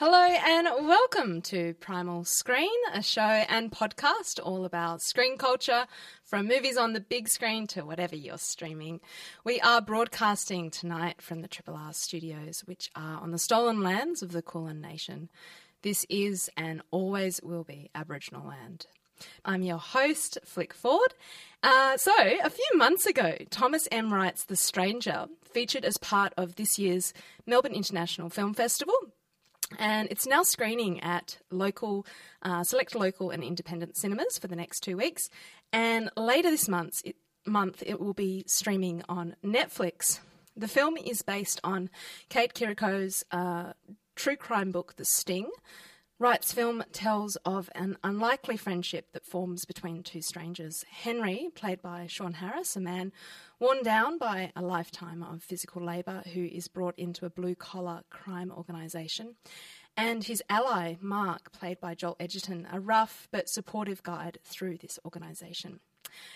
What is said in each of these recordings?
Hello and welcome to Primal Screen, a show and podcast all about screen culture, from movies on the big screen to whatever you're streaming. We are broadcasting tonight from the Triple R studios, which are on the stolen lands of the Kulin Nation. This is and always will be Aboriginal land. I'm your host, Flick Ford. Uh, so, a few months ago, Thomas M. Wright's The Stranger featured as part of this year's Melbourne International Film Festival and it's now screening at local, uh, select local and independent cinemas for the next two weeks. And later this month, it, month it will be streaming on Netflix. The film is based on Kate Kyriacou's uh, true crime book, The Sting. Wright's film tells of an unlikely friendship that forms between two strangers. Henry, played by Sean Harris, a man worn down by a lifetime of physical labour who is brought into a blue collar crime organisation, and his ally, Mark, played by Joel Edgerton, a rough but supportive guide through this organisation.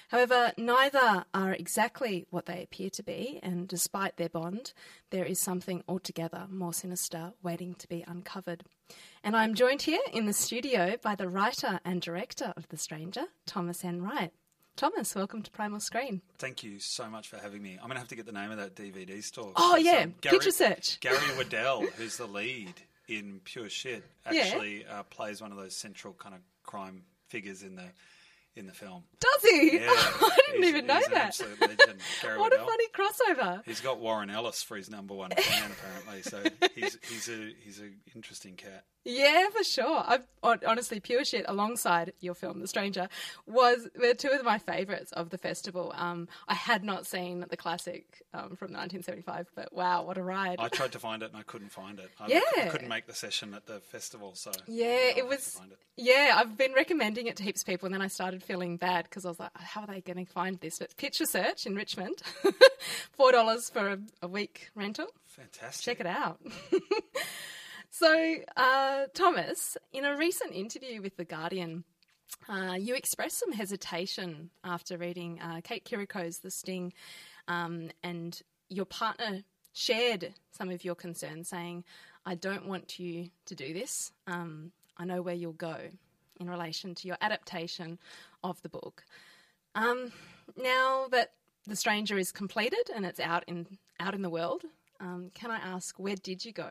However, neither are exactly what they appear to be, and despite their bond, there is something altogether more sinister waiting to be uncovered. And I'm joined here in the studio by the writer and director of The Stranger, Thomas M. Wright. Thomas, welcome to Primal Screen. Thank you so much for having me. I'm going to have to get the name of that DVD store. Oh, yeah, um, Gary, Picture Search. Gary Waddell, who's the lead in Pure Shit, Yeah. actually uh, plays one of those central kind of crime figures in the in the film. Does he? Yeah, I didn't even know that. legend, what a funny crossover. He's got Warren Ellis for his number one fan, apparently. So he's he's a he's an interesting cat. Yeah, for sure. I've, honestly, Pure Shit, alongside your film, The Stranger, was were two of my favourites of the festival. Um, I had not seen the classic um, from 1975, but wow, what a ride! I tried to find it and I couldn't find it. I, Yeah. I couldn't make the session at the festival, so Yeah, it was. it. Yeah, I've been recommending it to heaps of people, and then I started feeling bad because I was like, "How are they going to find this?" But Picture Search in Richmond, four dollars for a, a week rental. Fantastic. Check it out. so, uh, Thomas, in a recent interview with the Guardian, uh, you expressed some hesitation after reading uh, Kate Kyriacou's The Sting, um, and your partner shared some of your concerns, saying, I don't want you to do this. Um, I know where you'll go in relation to your adaptation of the book. Um, now that The Stranger is completed and it's out in out in the world, um, can I ask where did you go?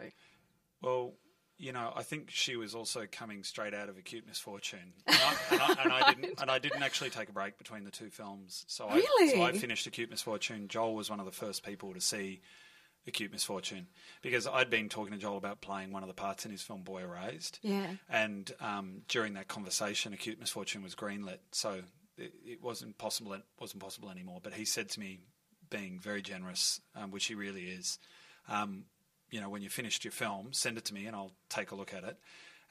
Well, you know, I think she was also coming straight out of acute misfortune, and I, and I, and I didn't, and I didn't actually take a break between the two films. So I, Really? so I finished acute misfortune. Joel was one of the first people to see acute misfortune because I'd been talking to Joel about playing one of the parts in his film Boy Erased. Yeah. And um, during that conversation, acute misfortune was greenlit, so it, it wasn't possible. It wasn't possible anymore. But he said to me, being very generous, um, which he really is, um, you know, when you finished your film, send it to me and I'll take a look at it.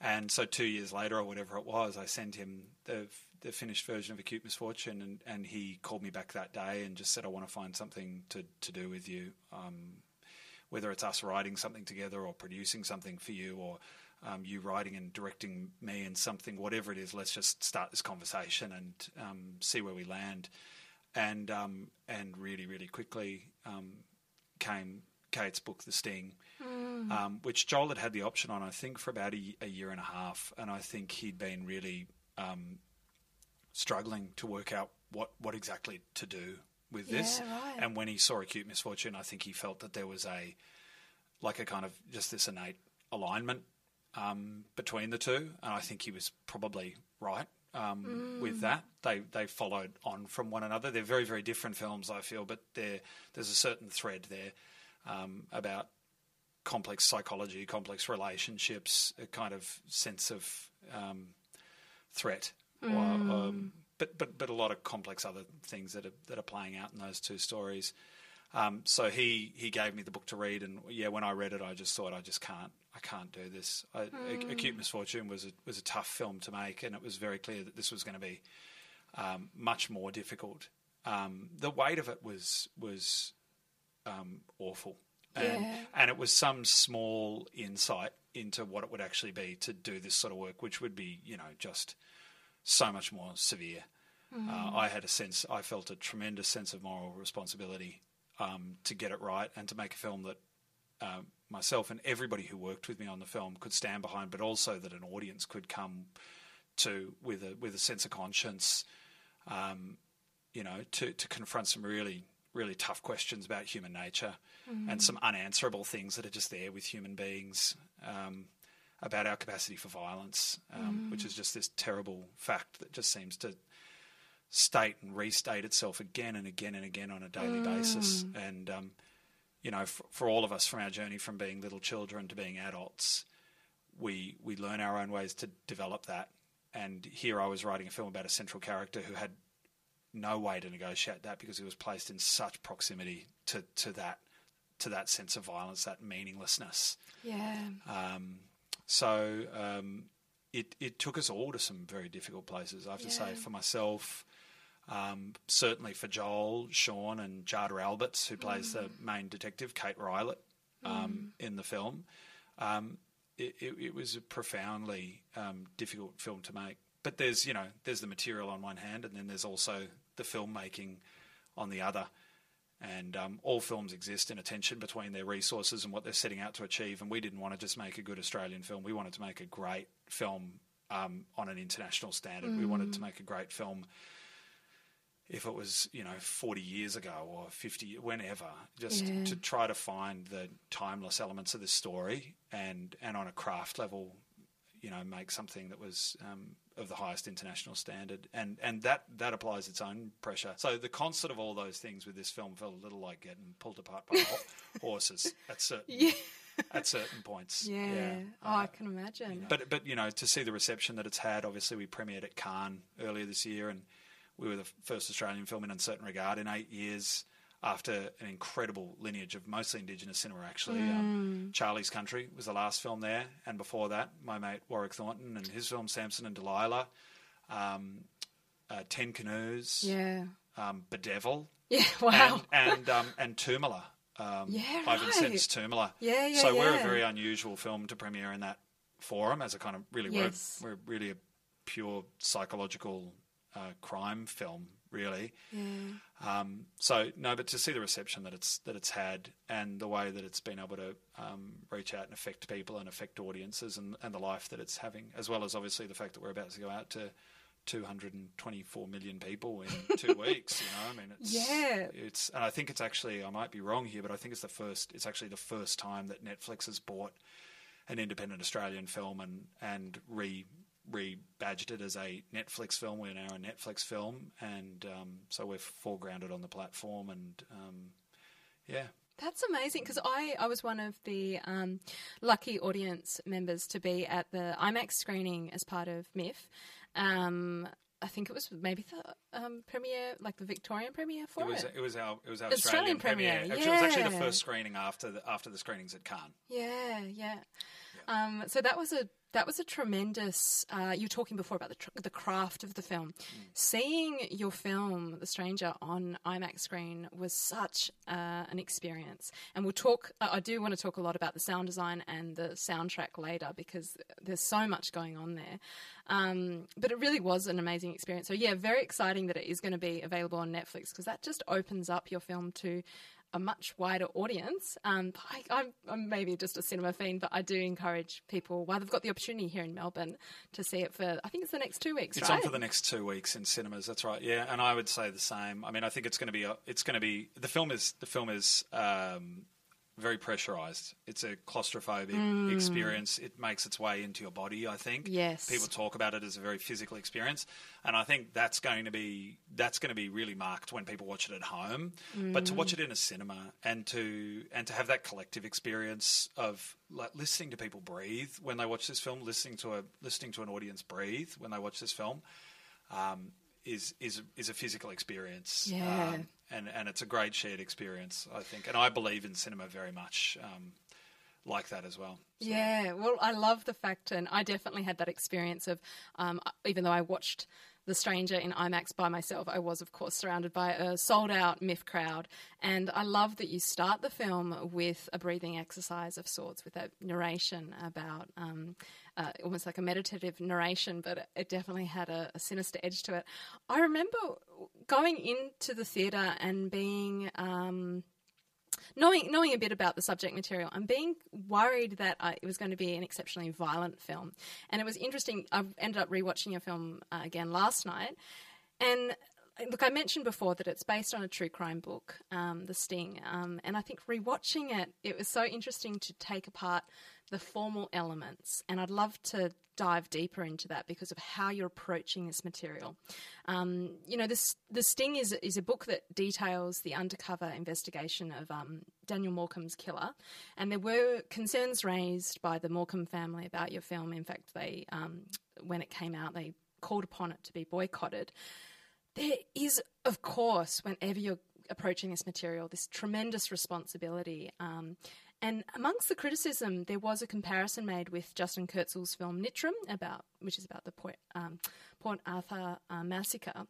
And so two years later, or whatever it was, I sent him the the finished version of Acute Misfortune, and, and he called me back that day and just said, "I want to find something to, to do with you, um, whether it's us writing something together or producing something for you, or um, you writing and directing me in something, whatever it is. Let's just start this conversation and um, see where we land." And um, and really, really quickly um, came Kate's book, The Sting, um, which Joel had had the option on, I think, for about a, a year and a half, and I think he'd been really um, struggling to work out what, what exactly to do with this. Yeah, right. And when he saw acute misfortune, I think he felt that there was a like a kind of just this innate alignment um, between the two, and I think he was probably right um, with that. They they followed on from one another. They're very very different films, I feel, but there there's a certain thread there um, about complex psychology, complex relationships, a kind of sense of um, threat, or, um, but but but a lot of complex other things that are that are playing out in those two stories. Um, so he he gave me the book to read, and yeah, when I read it, I just thought I just can't I can't do this. I, Ac- Acute Misfortune was a, was a tough film to make, and it was very clear that this was going to be um, much more difficult. Um, the weight of it was was um, awful. And, Yeah. and it was some small insight into what it would actually be to do this sort of work, which would be, you know, just so much more severe. Uh, I had a sense, I felt a tremendous sense of moral responsibility um, to get it right and to make a film that um, myself and everybody who worked with me on the film could stand behind, but also that an audience could come to with a with a sense of conscience, um, you know, to to confront some really really tough questions about human nature and some unanswerable things that are just there with human beings. Um, about our capacity for violence, um, which is just this terrible fact that just seems to state and restate itself again and again and again on a daily basis. And um, you know, for, for all of us from our journey from being little children to being adults, we we learn our own ways to develop that. And here I was writing a film about a central character who had no way to negotiate that because he was placed in such proximity to, to that to that sense of violence, that meaninglessness. Yeah. Um, so um, it it took us all to some very difficult places. I have to say, for myself, um, certainly for Joel, Sean, and Jada Alberts, who plays the main detective, Kate Rylet, um, in the film. Um, it, it, it was a profoundly um, difficult film to make. But there's you know there's the material on one hand, and then there's also the filmmaking on the other. And um, all films exist in a tension between their resources and what they're setting out to achieve. And we didn't want to just make a good Australian film. We wanted to make a great film um, on an international standard. We wanted to make a great film if it was, you know, 40 years ago or 50, whenever, just Yeah. to try to find the timeless elements of this story and, and on a craft level, you know, make something that was um, of the highest international standard, and and that that applies its own pressure. So the concert of all those things with this film felt a little like getting pulled apart by horses at certain Yeah. at certain points. Yeah. Oh, Uh, I can imagine. but but you know to see the reception that it's had. Obviously, we premiered at Cannes earlier this year, and we were the first Australian film in Un Certain Regard in eight years. After an incredible lineage of mostly Indigenous cinema, actually, um, Charlie's Country was the last film there, and before that, my mate Warwick Thornton and his film Samson and Delilah, um, uh, Ten Canoes, yeah. um, Bedevil, Yeah. Wow. and and, um, and Toomelah. Um, Yeah, Ivan right. Sen's Toomelah. Yeah, yeah, So we're a very unusual film to premiere in that forum as a kind of really Yes. we're, we're really a pure psychological uh, crime film, really. yeah. Um, so no, but to see the reception that it's that it's had and the way that it's been able to um, reach out and affect people and affect audiences and, and the life that it's having, as well as obviously the fact that we're about to go out to 224 million people in two weeks. You know, I mean, it's Yeah. It's and I think it's actually I might be wrong here, but I think it's the first. It's actually the first time that Netflix has bought an independent Australian film and and re rebadged it as a Netflix film. We're now a Netflix film, and um, so we're foregrounded on the platform. And um, yeah, That's amazing because I, I was one of the um, lucky audience members to be at the IMAX screening as part of MIFF. Um, I think it was maybe the um, premiere, like the Victorian premiere for it was it. it was our it was our Australian Australian, premiere. premiere, Actually, it was actually the first screening after the after the screenings at Cannes. Yeah, yeah. Um, so that was a that was a tremendous. Uh, you were talking before about the tr- the craft of the film. Seeing your film, The Stranger, on IMAX screen was such uh, an experience. And we'll talk. I I do want to talk a lot about the sound design and the soundtrack later because there's so much going on there. Um, but it really was an amazing experience. So yeah, very exciting that it is going to be available on Netflix because that just opens up your film to a much wider audience. Um, I, I'm, I'm maybe just a cinema fiend, but I do encourage people while they've got the opportunity here in Melbourne to see it for. I think it's the next two weeks, It's right? on for the next two weeks in cinemas. That's right. Yeah, and I would say the same. I mean, I think it's going to be. A, it's going to be. The film is. The film is. Um, very pressurized. It's a claustrophobic experience. It makes its way into your body. I think. Mm. Yes. People talk about it as a very physical experience, and I think that's going to be that's going to be really marked when people watch it at home. But to Mm. watch it in a cinema and to and to have that collective experience of like listening to people breathe when they watch this film, listening to a listening to an audience breathe when they watch this film, um, is is is a physical experience. Yeah. Um, and and it's a great shared experience, I think. And I believe in cinema very much um, like that as well. So- Yeah, well, I love the fact, and I definitely had that experience of, um, even though I watched the Stranger in IMAX by myself. I was, of course, surrounded by a sold out MIFF crowd. And I love that you start the film with a breathing exercise of sorts, with that narration about um, uh, almost like a meditative narration, but it definitely had a, a sinister edge to it. I remember going into the theatre and being. Um, knowing knowing a bit about the subject material, I'm being worried that I, it was going to be an exceptionally violent film. And it was interesting. I ended up rewatching your film uh, again last night, and look, I mentioned before that it's based on a true crime book, um, The Sting, um, and I think rewatching it, it was so interesting to take apart the formal elements, and I'd love to dive deeper into that because of how you're approaching this material. Um, you know, this The Sting is is a book that details the undercover investigation of um, Daniel Morcombe's killer, and there were concerns raised by the Morcombe family about your film. In fact, they um, when it came out, they called upon it to be boycotted. There is, of course, whenever you're approaching this material, this tremendous responsibility. Um, and amongst the criticism, there was a comparison made with Justin Kurzel's film Nitram, about which is about the Port, um, Port Arthur uh, massacre.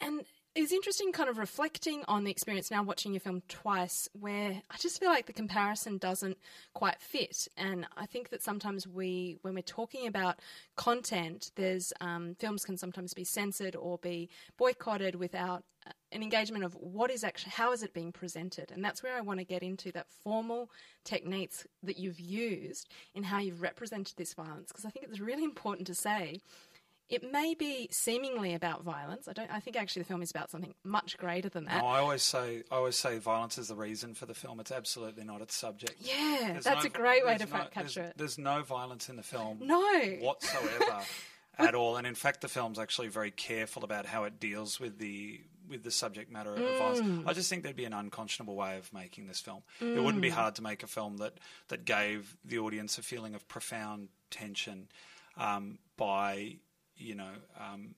And it's interesting, kind of reflecting on the experience now watching your film twice, where I just feel like the comparison doesn't quite fit. And I think that sometimes we, when we're talking about content, there's um, films can sometimes be censored or be boycotted without an engagement of what is actually how is it being presented and that's where i want to get into that formal techniques that you've used in how you've represented this violence because i think it's really important to say it may be seemingly about violence. I don't. I think actually the film is about something much greater than that. No, I always say I always say violence is the reason for the film. It's absolutely not its subject. Yeah, there's that's no, a great way to no, capture there's, it. There's no violence in the film. No, whatsoever. at all, and in fact, the film's actually very careful about how it deals with the with the subject matter of violence. Mm. I just think there'd be an unconscionable way of making this film. Mm. It wouldn't be hard to make a film that that gave the audience a feeling of profound tension um, by you know um,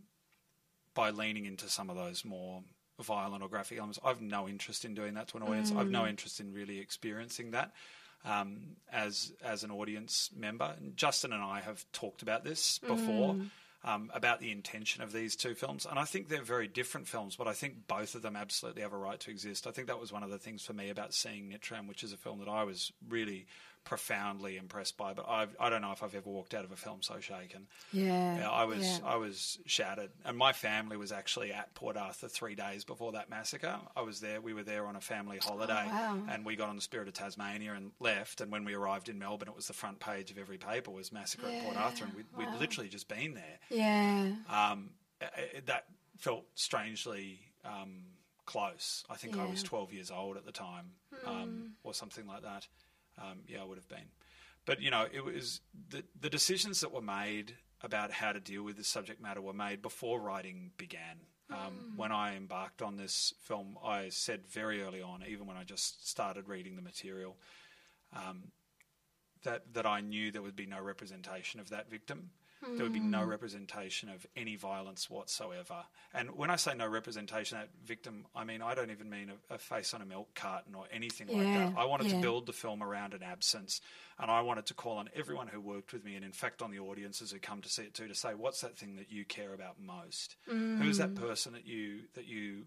by leaning into some of those more violent or graphic elements. I've no interest in doing that to an audience. Mm. I've no interest in really experiencing that. Um, as as an audience member, and Justin and I have talked about this before. Um, about the intention of these two films. And I think they're very different films, but I think both of them absolutely have a right to exist. I think that was one of the things for me about seeing Nitram, which is a film that I was really profoundly impressed by. But I've, I do not know if I've ever walked out of a film so shaken. Yeah, I was yeah. I was shattered, and my family was actually at Port Arthur three days before that massacre. I was there. We were there on a family holiday, oh, wow. and we got on the Spirit of Tasmania and left. And when we arrived in Melbourne, it was the front page of every paper was massacre yeah. at Port Arthur, and we'd, wow. we'd, literally just been there. Yeah, um, it, that felt strangely. Um, close. I think yeah. I was 12 years old at the time, mm. um, or something like that. Um, yeah, I would have been. But you know, it was the the decisions that were made about how to deal with the subject matter were made before writing began. Um, mm. When I embarked on this film, I said very early on, even when I just started reading the material, um, that that I knew there would be no representation of that victim. Mm. There would be no representation of any violence whatsoever. And when I say no representation of that victim, I mean I don't even mean a, a face on a milk carton or anything yeah. like that. I wanted yeah. to build the film around an absence, and I wanted to call on everyone who worked with me, and in fact on the audiences who come to see it too, to say what's that thing that you care about most? Mm. Who's that person that you that you,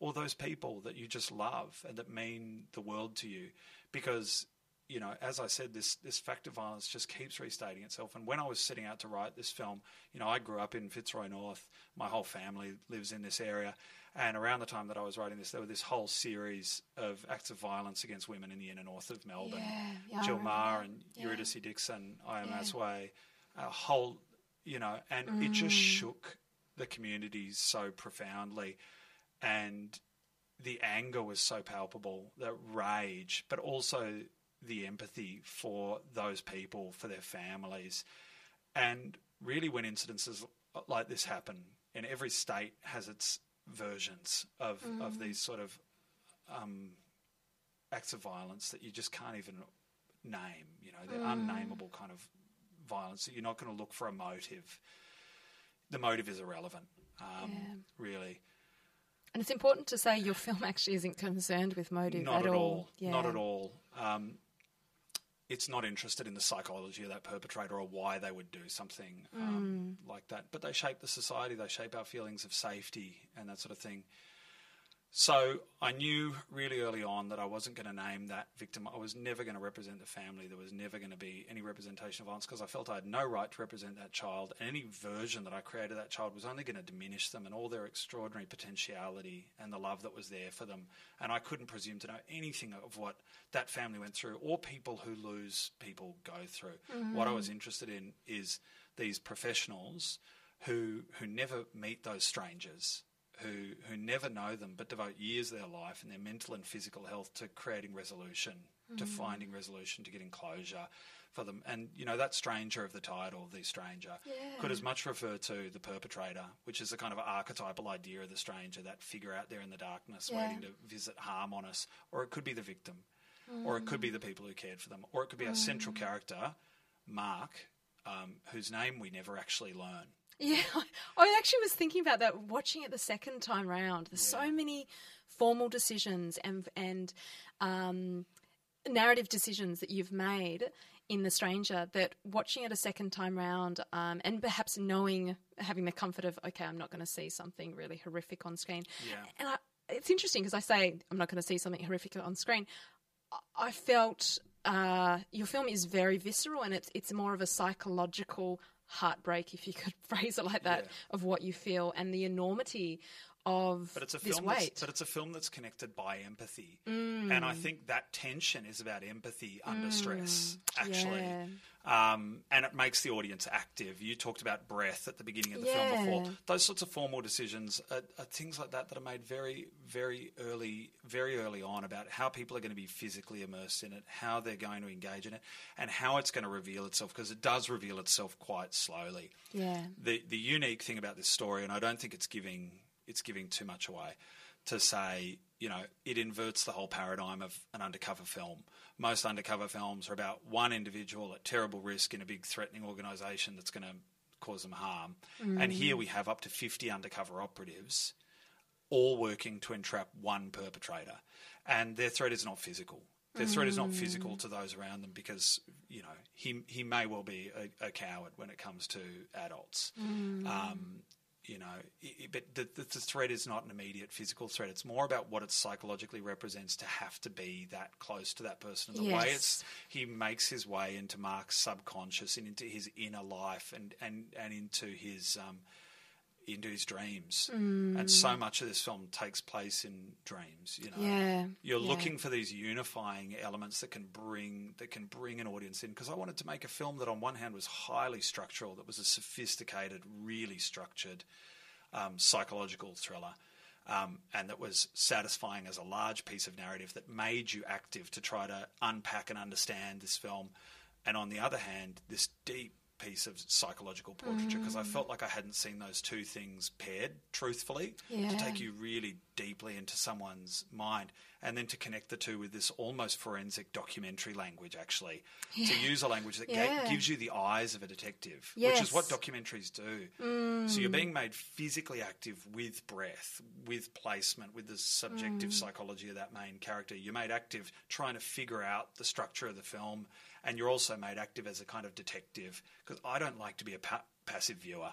or those people that you just love and that mean the world to you? Because you know, as I said, this this fact of violence just keeps restating itself. And when I was setting out to write this film, you know, I grew up in Fitzroy North. My whole family lives in this area. And around the time that I was writing this, there was this whole series of acts of violence against women in the inner north of Melbourne. Yeah, Jill Meagher and yeah. Eurydice Dixon, I.M. Yeah. Asway, a whole, you know, and Mm. it just shook the communities so profoundly. And the anger was so palpable, the rage, but also the empathy for those people, for their families. And really, when incidences like this happen, and every state has its versions of, Mm. of these sort of um, acts of violence that you just can't even name. You know, they're Mm. unnameable kind of violence that you're not going to look for a motive. The motive is irrelevant, um, Yeah. really. And it's important to say your film actually isn't concerned with motive Not at, at all. Yeah. Not at all. Um, it's not interested in the psychology of that perpetrator or why they would do something um, like that. But they shape the society, they shape our feelings of safety and that sort of thing. So I knew really early on that I wasn't going to name that victim. I was never going to represent the family. There was never going to be any representation of violence because I felt I had no right to represent that child. And any version that I created of that child was only going to diminish them and all their extraordinary potentiality and the love that was there for them. And I couldn't presume to know anything of what that family went through or people who lose people go through. Mm-hmm. What I was interested in is these professionals who who never meet those strangers who who never know them but devote years of their life and their mental and physical health to creating resolution, to mm. finding resolution, to getting closure for them. And you know that stranger of the title, the stranger, could as much refer to the perpetrator, which is a kind of archetypal idea of the stranger, that figure out there in the darkness Yeah. waiting to visit harm on us, or it could be the victim, or it could be mm. the people who cared for them, or it could be our mm. central character, Mark, um, whose name we never actually learn. Yeah, I actually was thinking about that watching it the second time round. There's so many formal decisions and and um, narrative decisions that you've made in The Stranger that watching it a second time round um, and perhaps knowing, having the comfort of, okay, I'm not going to see something really horrific on screen. Yeah. And I, it's interesting because I say I'm not going to see something horrific on screen. I- I felt uh, your film is very visceral and it's it's more of a psychological heartbreak, if you could phrase it like that, Yeah. of what you feel and the enormity of But it's a film. That's, weight. but it's a film that's connected by empathy, Mm. and I think that tension is about empathy under stress, actually. yeah. Um, and it makes the audience active. You talked about breath at the beginning of the film before. Those sorts of formal decisions are, are things like that that are made very, very early, very early on about how people are going to be physically immersed in it, how they're going to engage in it, and how it's going to reveal itself because it does reveal itself quite slowly yeah. the the unique thing about this story, and I don't think it's giving it's giving too much away, to say you know it inverts the whole paradigm of an undercover film. Most undercover films are about one individual at terrible risk in a big threatening organisation that's going to cause them harm, and mm. here we have up to fifty undercover operatives, all working to entrap one perpetrator, and their threat is not physical. Their threat is not mm. physical to those around them because you know he he may well be a, a coward when it comes to adults. Mm. Um, you know, i- i- but the, the, threat is not an immediate physical threat. It's more about what it psychologically represents to have to be that close to that person. And the way it's he makes his way into Mark's subconscious and into his inner life and and and into his um, into his dreams. And so much of this film takes place in dreams. You know, Yeah, you're yeah. looking for these unifying elements that can bring that can bring an audience in. Because I wanted to make a film that, on one hand, was highly structural, that was a sophisticated, really structured um, psychological thriller. Um, and that was satisfying as a large piece of narrative that made you active to try to unpack and understand this film. And on the other hand, this deep piece of psychological portraiture because I mm. felt like I hadn't seen those two things paired truthfully to take you really deeply into someone's mind and then to connect the two with this almost forensic documentary language actually. To use a language that ga- Yeah. gives you the eyes of a detective which is what documentaries do. So you're mm. being made physically active with breath with placement with the subjective mm. psychology of that main character. You're made active trying to figure out the structure of the film and you're also made active as a kind of detective because I don't like to be a pa- passive viewer.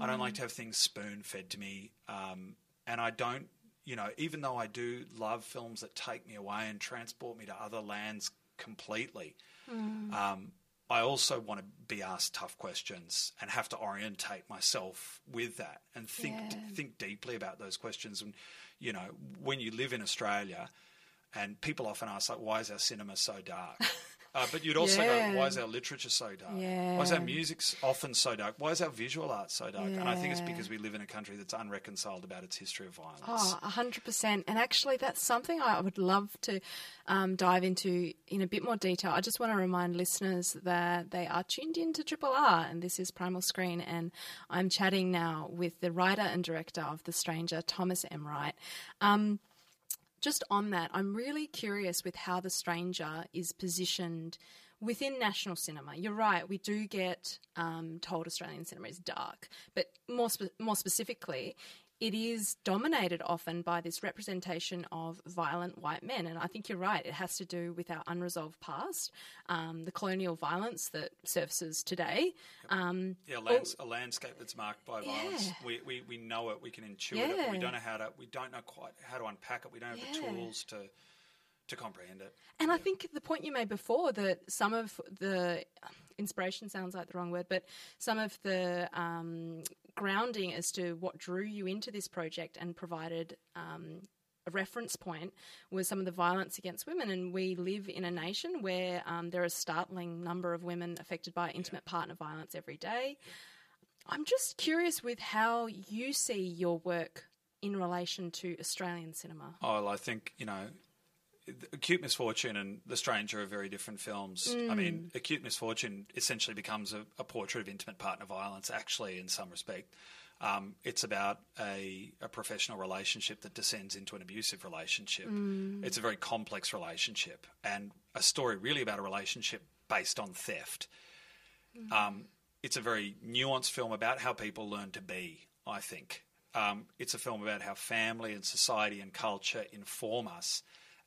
I don't like mm. to have things spoon fed to me um, and I don't you know, even though I do love films that take me away and transport me to other lands completely, um, I also want to be asked tough questions and have to orientate myself with that and think Yeah. think deeply about those questions. And you know, when you live in Australia, and people often ask like, "Why is our cinema so dark?" Uh, but you'd also Yeah. go, "Why is our literature so dark? Yeah. Why is our music often so dark? Why is our visual art so dark?" And I think it's because we live in a country that's unreconciled about its history of violence. Oh, a hundred percent. And actually, that's something I would love to um, dive into in a bit more detail. I just want to remind listeners that they are tuned in to Triple R, and this is Primal Screen. And I'm chatting now with the writer and director of The Stranger, Thomas M. Wright. Um, just on that, I'm really curious with how The Stranger is positioned within national cinema. You're right, we do get um, told Australian cinema is dark, but more spe- more specifically, it is dominated often by this representation of violent white men. And I think you're right, it has to do with our unresolved past, um, the colonial violence that surfaces today. Um, yeah, lands, a landscape that's marked by violence. Yeah. We, we, we know it, we can intuit Yeah. it, but we don't know how to, we don't know quite how to unpack it. We don't have Yeah. the tools to, to comprehend it. And I think the point you made before that some of the inspiration sounds like the wrong word, but some of the um, grounding as to what drew you into this project and provided um, a reference point was some of the violence against women. And we live in a nation where um, there are a startling number of women affected by intimate partner violence every day. I'm just curious with how you see your work in relation to Australian cinema. Oh, well, I think, you know, Acute Misfortune and The Stranger are very different films. I mean, Acute Misfortune essentially becomes a, a portrait of intimate partner violence, actually, in some respect. Um, it's about a, a professional relationship that descends into an abusive relationship. It's a very complex relationship and a story really about a relationship based on theft. Um, it's a very nuanced film about how people learn to be, I think. Um, it's a film about how family and society and culture inform us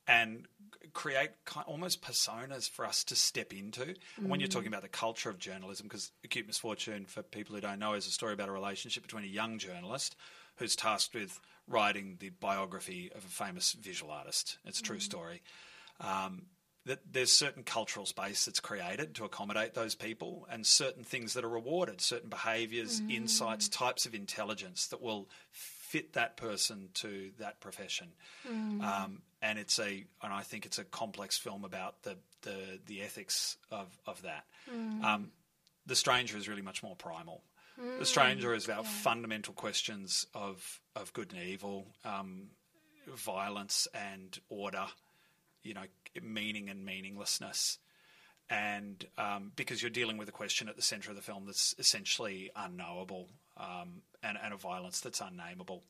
and create almost personas for us to step into. And when you're talking about the culture of journalism, because Acute Misfortune, for people who don't know, is a story about a relationship between a young journalist who's tasked with writing the biography of a famous visual artist. It's a true story. Um, that there's certain cultural space that's created to accommodate those people and certain things that are rewarded, certain behaviours, insights, types of intelligence that will fit that person to that profession. Um, and it's a, and I think it's a complex film about the the, the ethics of of that. Um, the Stranger is really much more primal. The Stranger is about fundamental questions of of good and evil, um, violence and order you know, meaning and meaninglessness. And um, because you're dealing with a question at the centre of the film that's essentially unknowable um, and, and a violence that's unnameable.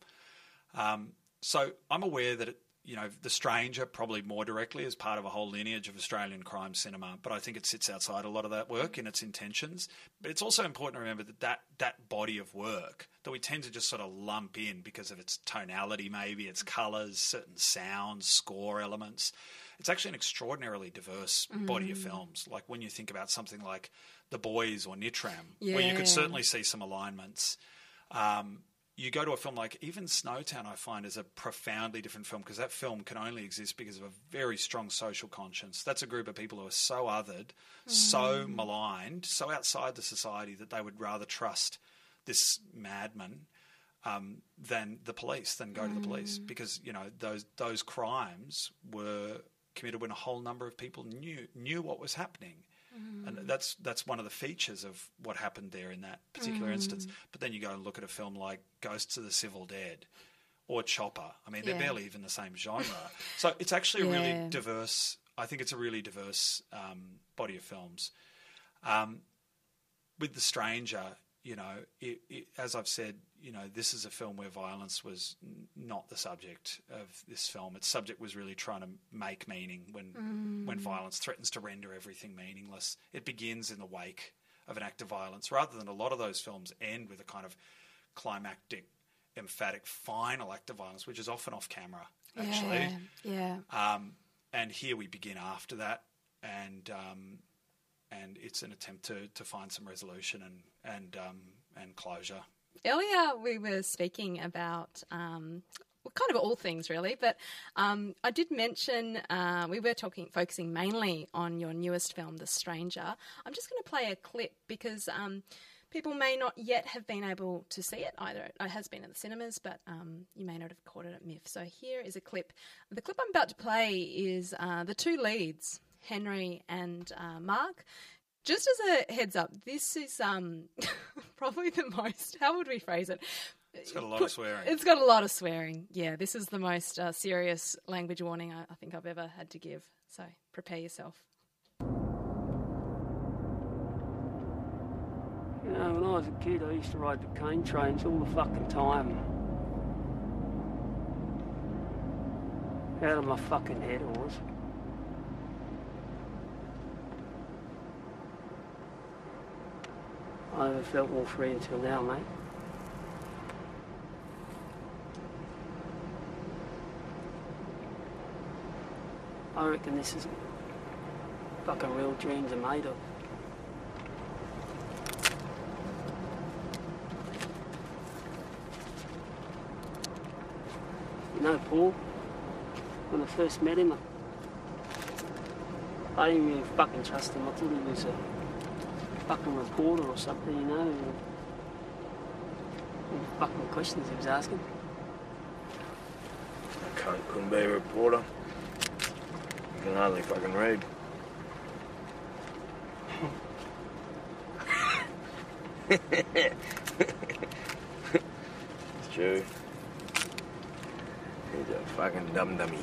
Um, so I'm aware that, it, you know, The Stranger probably more directly is part of a whole lineage of Australian crime cinema, but I think it sits outside a lot of that work in its intentions. But it's also important to remember that that, that body of work that we tend to just sort of lump in because of its tonality, maybe its colours, certain sounds, score elements. It's actually an extraordinarily diverse body of films. Like when you think about something like The Boys or Nitram, where you could certainly see some alignments. Um, you go to a film like even Snowtown, I find is a profoundly different film because that film can only exist because of a very strong social conscience. That's a group of people who are so othered, so maligned, so outside the society that they would rather trust this madman um, than the police, than go to the police, because you know those those crimes were committed when a whole number of people knew knew what was happening. And that's that's one of the features of what happened there in that particular instance. But then you go and look at a film like Ghosts of the Civil Dead or Chopper. I mean, they're Yeah. barely even the same genre. so it's actually a Yeah. really diverse. I think it's a really diverse um, body of films. Um, with The Stranger, you know, it, it, as I've said, you know, this is a film where violence was n- not the subject of this film. Its subject was really trying to make meaning when when violence threatens to render everything meaningless. It begins in the wake of an act of violence, rather than a lot of those films end with a kind of climactic, emphatic, final act of violence, which is often off camera. Actually, Yeah, yeah. um, and here we begin after that, and um, and it's an attempt to, to find some resolution and and um, and closure. Earlier, we were speaking about um, well, kind of all things, really, but um, I did mention uh, we were talking, focusing mainly on your newest film, The Stranger. I'm just going to play a clip because um, people may not yet have been able to see it. Either it has been at the cinemas, but um, you may not have caught it at MIFF. So here is a clip. The clip I'm about to play is uh, the two leads, Henry and uh, Mark. Just as a heads up, this is um, probably the most. How would we phrase it? It's got a lot of swearing. It's got a lot of swearing. Yeah, this is the most uh, serious language warning I, I think I've ever had to give. So prepare yourself. You know, when I was a kid, I used to ride the cane trains all the fucking time. Out of my fucking head it was. I have felt more free until now, mate. I reckon this is fucking real dreams are made of. You know, Paul, when I first met him, I didn't even fucking trust him. I thought he was a fucking reporter or something, you know. And, and fucking questions he was asking. I can't, couldn't be a reporter. You can hardly fucking read. it's true. He's a fucking dum dummy.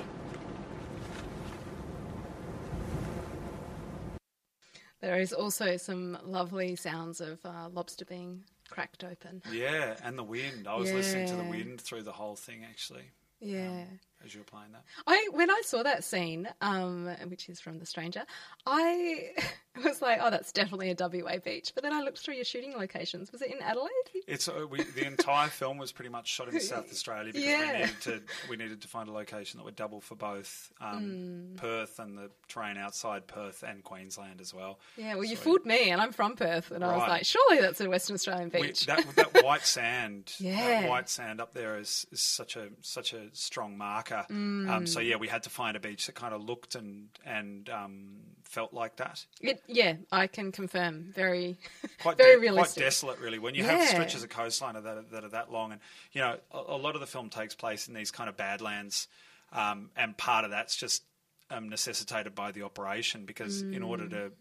Is also some lovely sounds of uh, lobster being cracked open. Yeah, and the wind. I was listening to the wind through the whole thing actually Yeah. as you were playing that. I when I saw that scene, um, which is from The Stranger, I was like, "Oh, that's definitely a WA beach." But then I looked through your shooting locations. Was it in Adelaide? It's uh, we, the entire film was pretty much shot in South Australia because Yeah. we needed to we needed to find a location that would double for both um, Mm. Perth and the terrain outside Perth and Queensland as well. Yeah. Well, you So- fooled me, and I'm from Perth, and I was like, "Surely that's a Western Australian We, beach." that, that white sand, Yeah. that white sand up there is, is such a such a strong marker. Mm. Um, so yeah, we had to find a beach that kind of looked and and um, felt like that. It, yeah, I can confirm. Very, Quite very de- realistic. quite desolate, really. When you Yeah. have stretches of coastline that are, that are that long, and you know, a, a lot of the film takes place in these kind of badlands, um, and part of that's just um, necessitated by the operation because in order to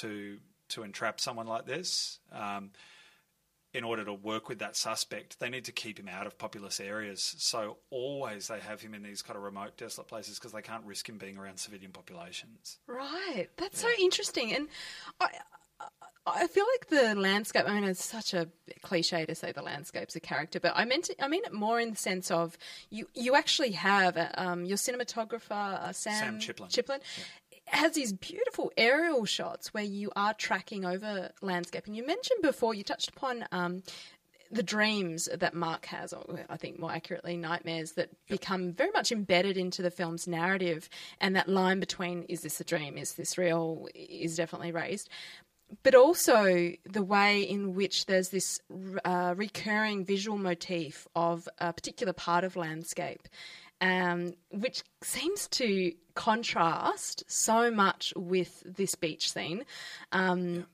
to to entrap someone like this. Um, in order to work with that suspect, they need to keep him out of populous areas. So always they have him in these kind of remote, desolate places because they can't risk him being around civilian populations. Right. That's so interesting. And I, I- feel like the landscape, I mean, it's such a cliche to say the landscape's a character, but I meant it, I mean it more in the sense of you, you actually have uh, um, your cinematographer, uh, Sam, Sam Chiplin. Chiplin has these beautiful aerial shots where you are tracking over landscape. And you mentioned before, you touched upon um, the dreams that Mark has, or I think more accurately, nightmares that become very much embedded into the film's narrative. And that line between is this a dream, is this real, is definitely raised. But also the way in which there's this uh, recurring visual motif of a particular part of landscape, um, which seems to contrast so much with this beach scene. Um,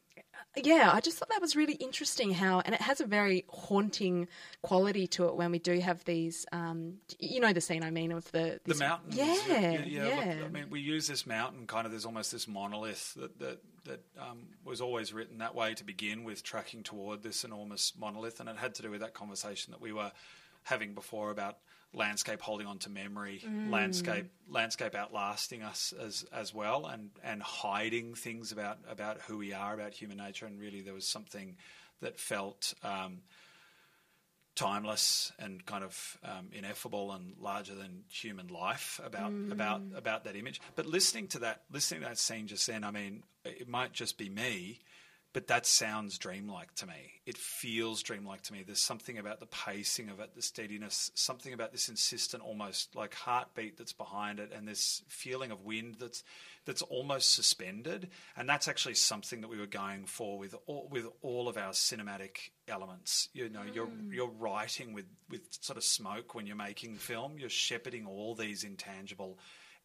yeah, I just thought that was really interesting how, and it has a very haunting quality to it when we do have these, um, you know, the scene I mean of the the mountains. Yeah, yeah. yeah. Look, I mean, we use this mountain kind of. There's almost this monolith that that that um, was always written that way to begin with, tracking toward this enormous monolith, and it had to do with that conversation that we were having before about landscape holding on to memory, landscape landscape outlasting us as as well, and and hiding things about about who we are, about human nature, and really there was something that felt. Um, timeless and kind of um, ineffable and larger than human life about about about that image. But listening to that, listening to that scene just then, I mean, it might just be me, but that sounds dreamlike to me. It feels dreamlike to me. There's something about the pacing of it, the steadiness, something about this insistent, almost like heartbeat that's behind it, and this feeling of wind that's that's almost suspended. And that's actually something that we were going for with all, with all of our cinematic elements. You know, you're mm. you're writing with with sort of smoke when you're making film. You're shepherding all these intangible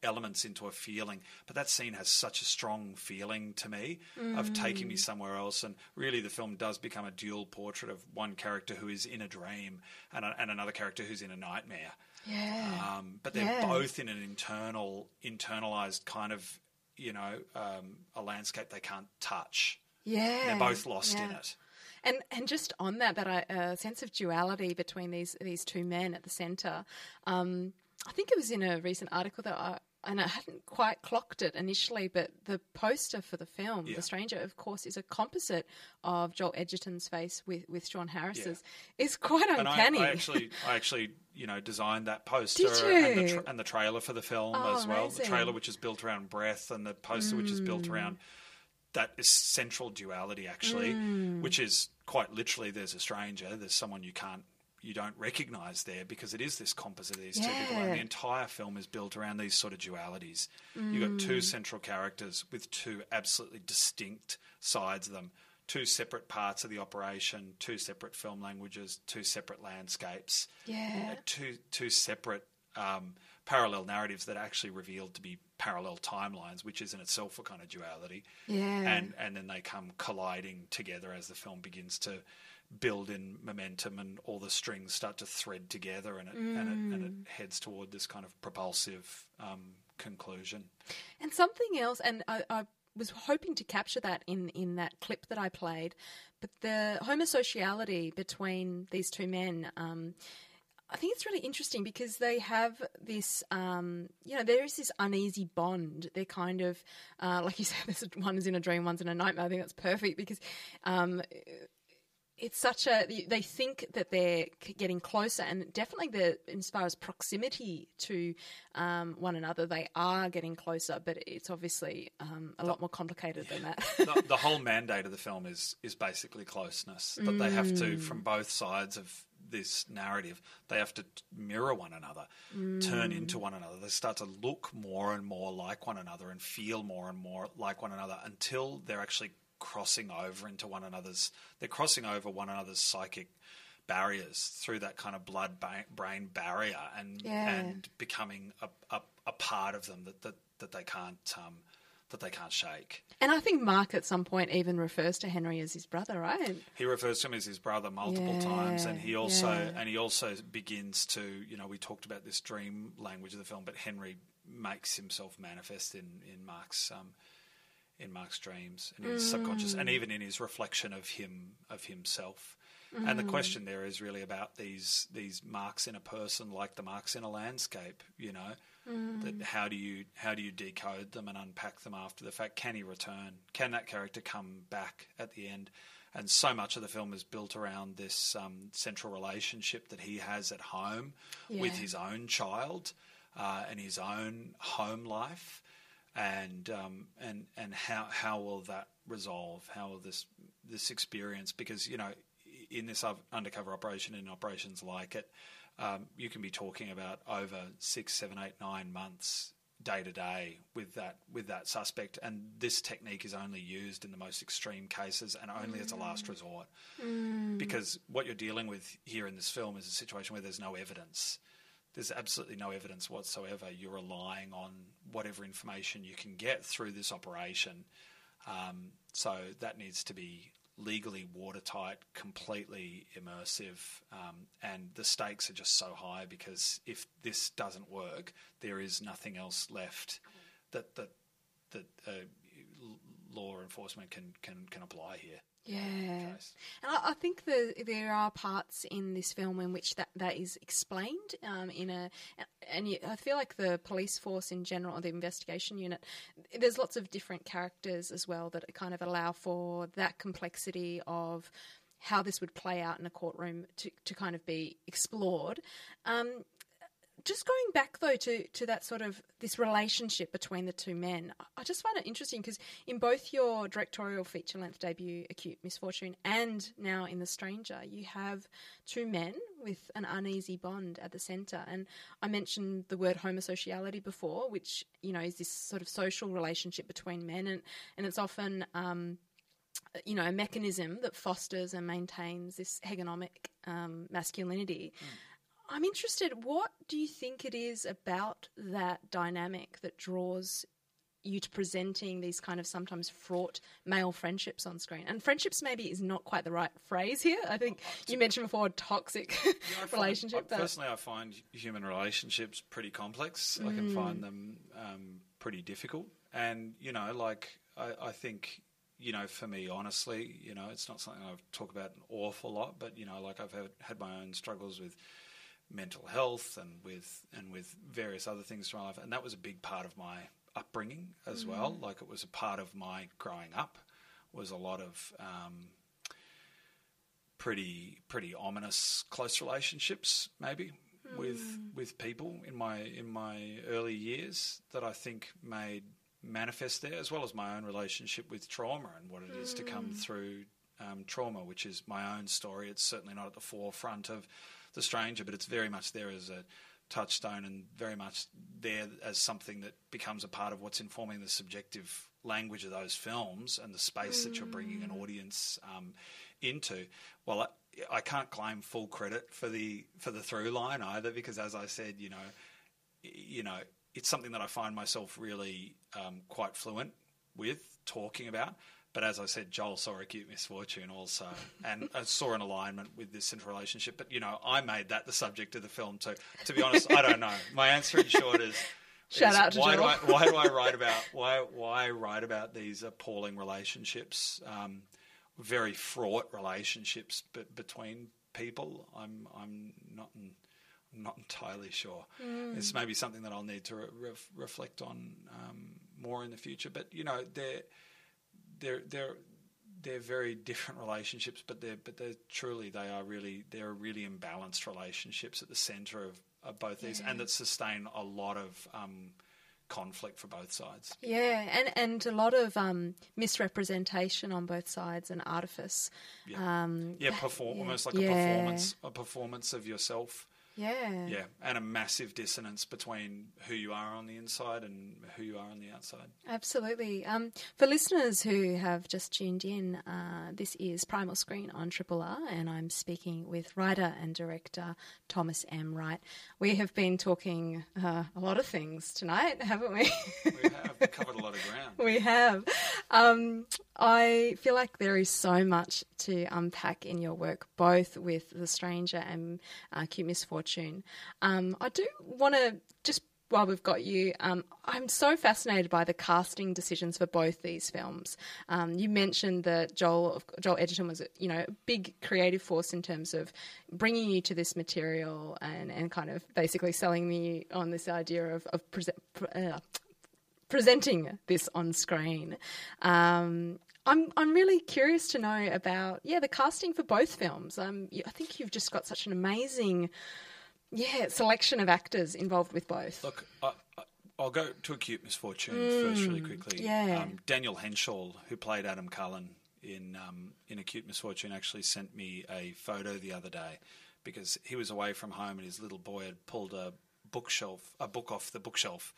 elements into a feeling. But that scene has such a strong feeling to me of taking me somewhere else. And really, the film does become a dual portrait of one character who is in a dream and, a, and another character who's in a nightmare. Yeah. Um, but they're Yeah. both in an internal, internalized kind of, you know, um, a landscape they can't touch. yeah. They're both lost in it. And and just on that, that uh, sense of duality between these these two men at the centre. Um, I think it was in a recent article that I. And I hadn't quite clocked it initially, but the poster for the film, Yeah. The Stranger, of course, is a composite of Joel Edgerton's face with, with Sean Harris's. It's quite And I, uncanny. I actually, I actually, you know, designed that poster and the, tra- and the trailer for the film Oh, as well. The amazing. Mm. trailer, which is built around breath, and the poster, which is built around that is central duality, actually, Mm. which is quite literally there's a stranger, there's someone you can't you don't recognise there because it is this composite of these two people. And the entire film is built around these sort of dualities. You've got two central characters with two absolutely distinct sides of them, two separate parts of the operation, two separate film languages, two separate landscapes, Yeah. uh, two two separate um, parallel narratives that are actually revealed to be parallel timelines, which is in itself a kind of duality Yeah. and and then they come colliding together as the film begins to build in momentum and all the strings start to thread together and it, and, it, and Mm. it heads toward this kind of propulsive um, conclusion. And something else, and I, I was hoping to capture that in, in that clip that I played, but the homosociality between these two men. Um, I think it's really interesting because they have this, um, you know, there is this uneasy bond. They're kind of, uh, like you said, this one is in a dream, one's in a nightmare. I think that's perfect because um, it's such a they think that they're getting closer and definitely the as far as proximity to um, one another they are getting closer but it's obviously um, a lot more complicated than that the, the whole mandate of the film is is basically closeness. That they have to, from both sides of this narrative, they have to mirror one another, turn into one another. They start to look more and more like one another and feel more and more like one another until they're actually crossing over into one another's. They're crossing over one another's psychic barriers through that kind of blood brain barrier and Yeah. and becoming a, a, a part of them that, that, that they can't um, that they can't shake. and i think mark at some point even refers to henry as his brother right He refers to him as his brother multiple Yeah, times, and he also yeah. and he also begins to you know we talked about this dream language of the film, but Henry makes himself manifest in in Mark's um, in Mark's dreams and his subconscious, and even in his reflection of him of himself. And the question there is really about these these marks in a person, like the marks in a landscape. You know, that how do you how do you decode them and unpack them after the fact? Can he return? Can that character come back at the end? And so much of the film is built around this um, central relationship that he has at home with his own child uh, and his own home life and um, and and how how will that resolve? How will this this experience? Because you know, in this undercover operation, and operations like it, um, you can be talking about over six, seven, eight, nine months day to day with that with that suspect, and this technique is only used in the most extreme cases and only as a last resort. Because what you're dealing with here in this film is a situation where there's no evidence there's absolutely no evidence whatsoever. You're relying on whatever information you can get through this operation. Um, so that needs to be legally watertight, completely immersive, um, and the stakes are just so high because if this doesn't work, there is nothing else left that that that uh, law enforcement can can can apply here. Yeah, and I, I think the, there are parts in this film in which that, that is explained um, in a, and you, I feel like the police force in general, or the investigation unit, there's lots of different characters as well that kind of allow for that complexity of how this would play out in a courtroom to, to kind of be explored. Um, just going back though to, to that sort of this relationship between the two men, I just find it interesting because in both your directorial feature length debut, Acute Misfortune, and now in The Stranger, you have two men with an uneasy bond at the centre. And I mentioned the word homosociality before, which you know is this sort of social relationship between men, and and it's often. Um, you know, a mechanism that fosters and maintains this hegemonic um, masculinity. I'm interested, what do you think it is about that dynamic that draws you to presenting these kind of sometimes fraught male friendships on screen? And friendships maybe is not quite the right phrase here. I think you mentioned before toxic I find- relationship. I- but personally, I find human relationships pretty complex. I can find them um, pretty difficult, and you know, like I, I think, you know, for me, honestly, you know, it's not something I've talked about an awful lot, but you know, like I've had, had my own struggles with mental health and with and with various other things in my life, and that was a big part of my upbringing as well. Like it was a part of my growing up was a lot of um, pretty pretty ominous close relationships, maybe with with people in my in my early years that I think made manifest there, as well as my own relationship with trauma and what it is to come through um, trauma, which is my own story. It's certainly not at the forefront of the stranger, but it's very much there as a touchstone and very much there as something that becomes a part of what's informing the subjective language of those films and the space that you're bringing an audience um, into. Well, I, I can't claim full credit for the for the through line either because, as I said, you know, you know, it's something that I find myself really um, quite fluent with talking about. But as I said, Joel saw acute misfortune also, and saw an alignment with this central relationship. But you know, I made that the subject of the film too. To be honest, I don't know. My answer in short is. Shout is out to why Joel. Do I, why do I write about why why write about these appalling relationships, um, very fraught relationships be, between people? I'm I'm not in, I'm not entirely sure. It's maybe something that I'll need to re- reflect on um, more in the future. But you know, they're they're they're they're very different relationships, but they're but they're truly they are really they're really imbalanced relationships at the centre of, of both these, and that sustain a lot of um, conflict for both sides. Yeah, and, and a lot of um, misrepresentation on both sides and artifice. Yeah, Um, yeah, perform almost like Yeah. a performance a performance of yourself. Yeah. Yeah, and a massive dissonance between who you are on the inside and who you are on the outside. Absolutely. Um, for listeners who have just tuned in, uh, this is Primal Screen on Triple R, and I'm speaking with writer and director Thomas M. Wright. We have been talking uh, a lot of things tonight, haven't we? We have covered a lot of ground. we have. Um, I feel like there is so much to unpack in your work, both with The Stranger and uh, Cute Misfortune. Um, I do want to just. While we've got you, um, I'm so fascinated by the casting decisions for both these films. Um, you mentioned that Joel Joel Edgerton was, you know, a big creative force in terms of bringing you to this material and, and kind of basically selling me on this idea of, of uh, presenting this on screen. Um, I'm I'm really curious to know about yeah the casting for both films. Um, I think you've just got such an amazing yeah selection of actors involved with both. Look, I, I- I'll go to acute misfortune first, really quickly. Mm, yeah. Um, Daniel Henshall, who played Adam Cullen in um, in acute misfortune, actually sent me a photo the other day because he was away from home and his little boy had pulled a bookshelf, a book off the bookshelf.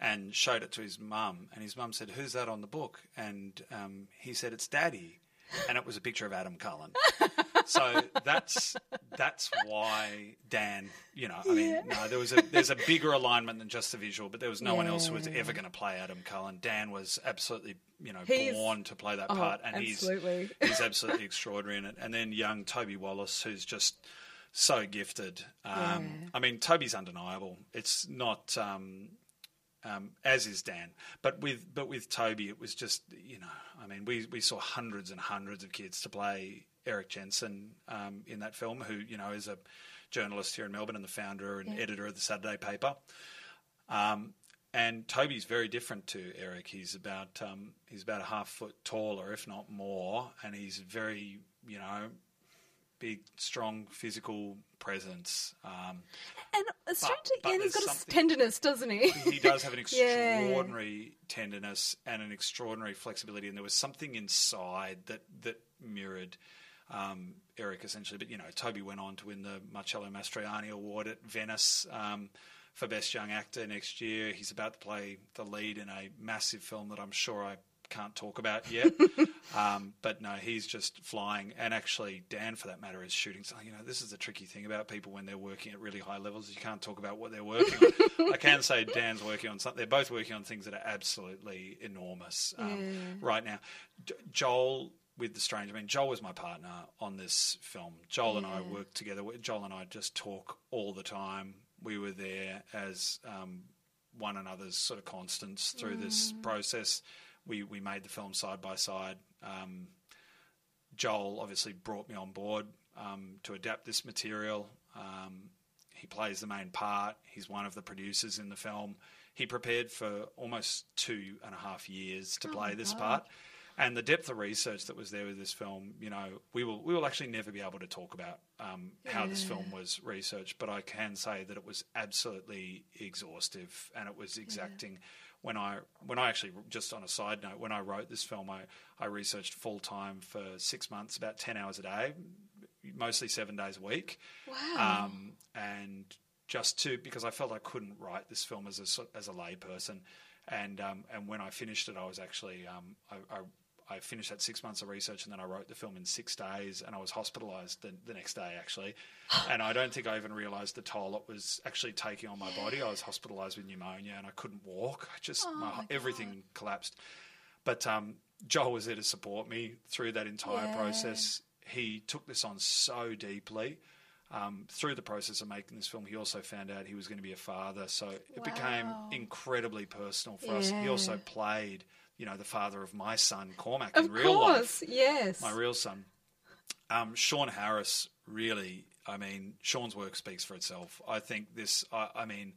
And showed it to his mum, and his mum said, "Who's that on the book?" And um, he said, "It's Daddy," and it was a picture of Adam Cullen. so that's that's why Dan, you know, I mean, no, there was a there's a bigger alignment than just the visual, but there was no one else who was ever going to play Adam Cullen. Dan was absolutely, you know, He's- born to play that Oh, part, and absolutely. he's he's absolutely extraordinary in it. And then young Toby Wallace, who's just so gifted. Um, Yeah. I mean, Toby's undeniable. It's not. Um, um, as is Dan. But with but with Toby, it was just you know, I mean, we we saw hundreds and hundreds of kids to play Erik Jensen um, in that film, who you know is a journalist here in Melbourne and the founder and editor of the Saturday paper. Um, and Toby's very different to Erik. He's about um, he's about a half foot taller, if not more, and he's very you know big, strong physical presence. Um, And a stranger, but yeah, and he's got a tenderness, doesn't he? he does have an Yeah. extraordinary tenderness and an extraordinary flexibility, and there was something inside that that mirrored um, Erik essentially. But you know, Toby went on to win the Marcello Mastroianni Award at Venice. Um, for Best Young Actor next year. He's about to play the lead in a massive film that I'm sure I can't talk about yet. um, but no, he's just flying. And actually, Dan, for that matter, is shooting. So, you know, this is the tricky thing about people when they're working at really high levels. You can't talk about what they're working on. I can say Dan's working on something. They're both working on things that are absolutely enormous um, right now. D- Joel with The Strange. I mean, Joel was my partner on this film. Joel and I worked together. Joel and I just talk all the time. We were there as um, one another's sort of constants through this process. We we made the film side by side. Um, Joel obviously brought me on board um, to adapt this material. Um, he plays the main part. He's one of the producers in the film. He prepared for almost two and a half years to play this part. And the depth of research that was there with this film, you know, we will we will actually never be able to talk about um, how this film was researched, but I can say that it was absolutely exhaustive and it was exacting. When I when I actually just on a side note, when I wrote this film, I I researched full time for six months, about ten hours a day, mostly seven days a week. Wow. Um, and just to because I felt I couldn't write this film as a as a layperson, and um, and when I finished it, I was actually um, I, I I finished that six months of research and then I wrote the film in six days and I was hospitalized the, the next day actually. and I don't think I even realized the toll it was actually taking on my body. I was hospitalized with pneumonia and I couldn't walk. I just, Oh my, everything collapsed. But um, Joel was there to support me through that entire Yeah. process. He took this on so deeply. Um, through the process of making this film, he also found out he was going to be a father. So it became incredibly personal for us. He also played, you know, the father of my son, Cormac, of in real life yes. my real son. Um, Sean Harris really, I mean, Sean's work speaks for itself. I think this, I, I mean,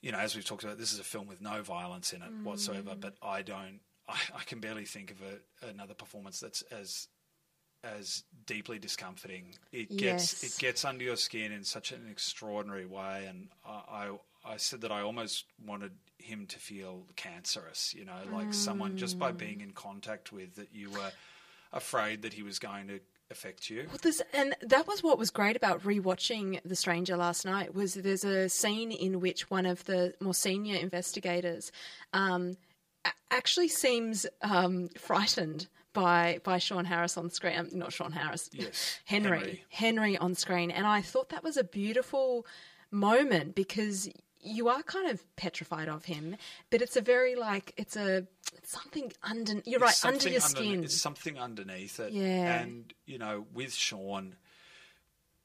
you know, as we've talked about, this is a film with no violence in it whatsoever. But I don't, I, I can barely think of a, another performance that's as as deeply discomforting. It gets Yes. it gets under your skin in such an extraordinary way, and I, I I said that I almost wanted him to feel cancerous. You know, like someone just by being in contact with that you were afraid that he was going to affect you. Well, there's, and that was what was great about rewatching The Stranger last night was there's a scene in which one of the more senior investigators um, actually seems um, frightened by by Sean Harris on screen. Um, not Sean Harris, Yes, Henry, Henry. Henry on screen, and I thought that was a beautiful moment because you are kind of petrified of him, but it's a very like it's a it's something under. You're right It's under something your underne- skin. It's something underneath it. Yeah. And, you know, with Sean,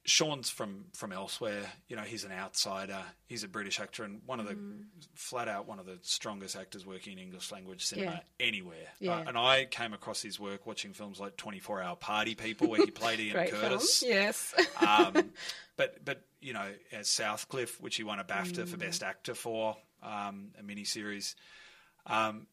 Sean's from, from elsewhere. You know, he's an outsider. He's a British actor and one of the, Mm. flat out, one of the strongest actors working in English language cinema Yeah. anywhere. Yeah. Uh, and I came across his work watching films like 24 Hour Party People, where he played Ian Great film. Curtis. Yes. um, but but you know, as Southcliffe, which he won a BAFTA for Best Actor for, um, a miniseries. Um,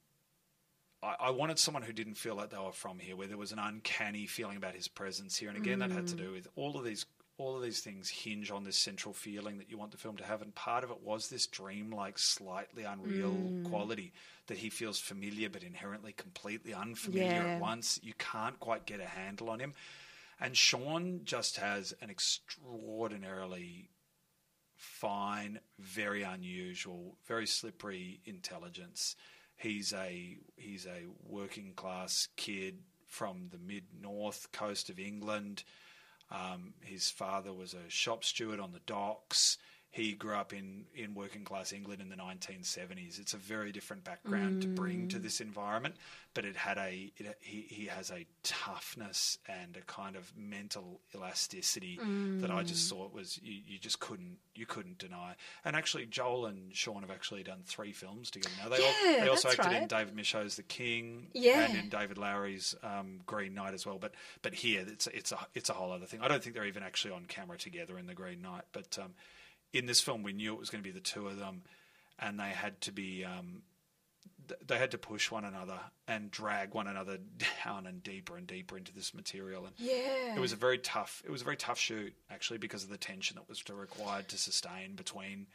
I, I wanted someone who didn't feel like they were from here, where there was an uncanny feeling about his presence here. And again, that had to do with all of these. All of these things hinge on this central feeling that you want the film to have, and part of it was this dream-like, slightly unreal mm. quality that he feels familiar but inherently completely unfamiliar Yeah. at once. You can't quite get a handle on him. And Sean just has an extraordinarily fine, very unusual, very slippery intelligence. He's a he's a working class kid from the mid north coast of England. Um, his father was a shop steward on the docks. He grew up in, in working class England in the 1970s. It's a very different background to bring to this environment, but it had a it, he he has a toughness and a kind of mental elasticity that I just thought was you, you just couldn't you couldn't deny. And actually, Joel and Sean have actually done three films together now. They, Yeah, they also acted in. David Michôd's The King Yeah. and in David Lowery's um, Green Knight as well. But but here it's it's a it's a whole other thing. I don't think they're even actually on camera together in The Green Knight. But um, in this film, we knew it was going to be the two of them, and they had to be. Um, th- they had to push one another and drag one another down and deeper and deeper into this material, and Yeah. it was a very tough. It was a very tough shoot actually because of the tension that was to required to sustain between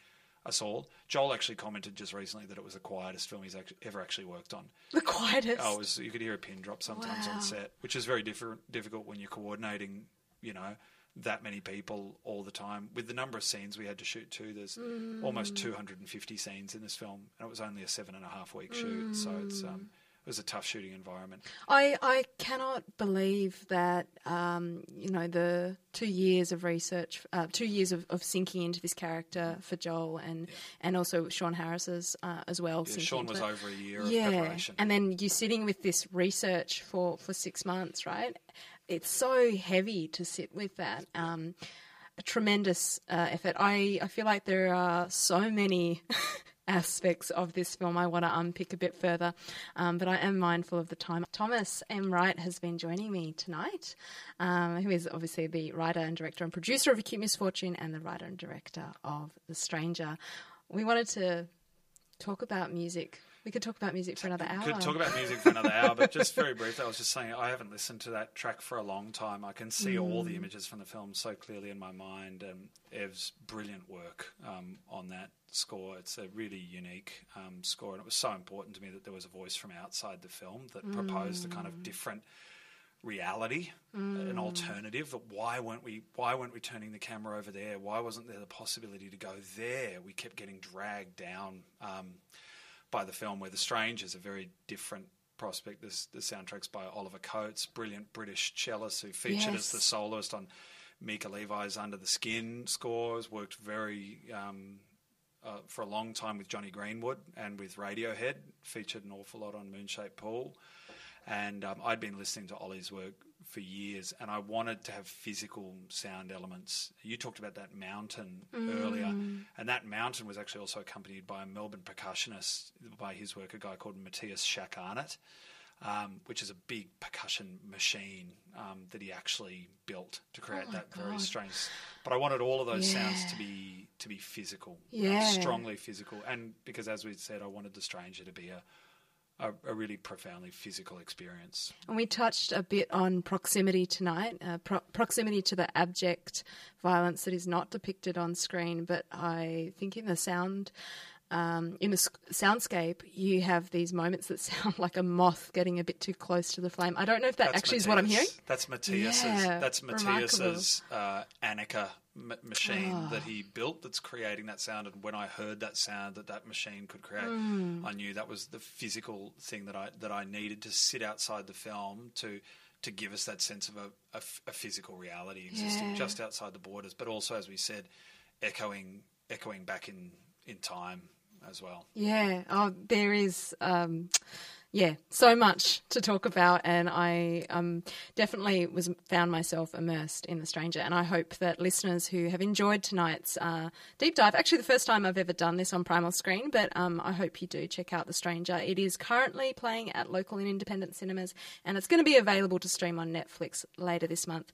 us all. Joel actually commented just recently that it was the quietest film he's actually, ever actually worked on. the quietest. Oh, it was, you could hear a pin drop sometimes Wow. on set, which is very different, difficult when you're coordinating, you know, that many people all the time. With the number of scenes we had to shoot too, there's Mm. almost 250 scenes in this film, and it was only a seven and a half week shoot, so it's um, it was a tough shooting environment. I, I cannot believe that um, you know the two years of research, uh, two years of, of sinking into this character for Joel and and also Sean Harris's uh, as well. Yeah, Sean was over a year of yeah, preparation. and then you're sitting with this research for for six months, right? It's so heavy to sit with that. Um, a tremendous uh, effort. I, I feel like there are so many aspects of this film I want to unpick a bit further, um, but I am mindful of the time. Thomas M. Wright has been joining me tonight, um, who is obviously the writer and director and producer of Acute Misfortune and the writer and director of The Stranger. We wanted to talk about music. We could talk about music for another hour. We could talk about music for another hour, but just very briefly, I was just saying I haven't listened to that track for a long time. I can see all Mm. the images from the film so clearly in my mind. Um, Ev's brilliant work um, on that score. It's a really unique um, score, and it was so important to me that there was a voice from outside the film that proposed a kind Mm. of different reality, an alternative. Why weren't we? Why weren't we turning the camera over there? Why wasn't there the possibility to go there? We kept getting dragged down um, by the film. Where The Strange is a very different prospect. This the soundtrack's by Oliver Coates, brilliant British cellist who featured as the soloist on Mica Levi's Under the Skin scores. Worked very um, uh, for a long time with Jonny Greenwood and with Radiohead. Featured an awful lot on Moonshaped Pool. And um, I'd been listening to Ollie's work for years, and I wanted to have physical sound elements. You talked about that mountain earlier, and that mountain was actually also accompanied by a Melbourne percussionist, by his work, a guy called Matthias Schack-Arnott, um, which is a big percussion machine um, that he actually built to create that very strange. But I wanted all of those sounds to be to be physical, Yeah. strongly physical, and because as we said, I wanted the stranger to be a a, a really profoundly physical experience. And we touched a bit on proximity tonight, uh, pro- proximity to the abject violence that is not depicted on screen. But I think in the sound, um, in a soundscape, you have these moments that sound like a moth getting a bit too close to the flame. I don't know if that actually is what I'm hearing. That's Matthias's. Yeah, that's. Matthias's uh, Anicca m- machine that he built. That's creating that sound. And when I heard that sound that that machine could create, I knew that was the physical thing that I that I needed to sit outside the film to to give us that sense of a a physical reality existing Yeah. just outside the borders, but also, as we said, echoing echoing back in in time as well. Yeah. Oh, there is. Um, yeah, so much to talk about, and I um, definitely was found myself immersed in the stranger. And I hope that listeners who have enjoyed tonight's uh, deep dive, actually the first time I've ever done this on Primal Screen, but um, I hope you do check out the stranger. It is currently playing at local and independent cinemas, and it's going to be available to stream on Netflix later this month.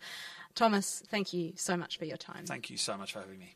Thomas, thank you so much for your time. Thank you so much for having me.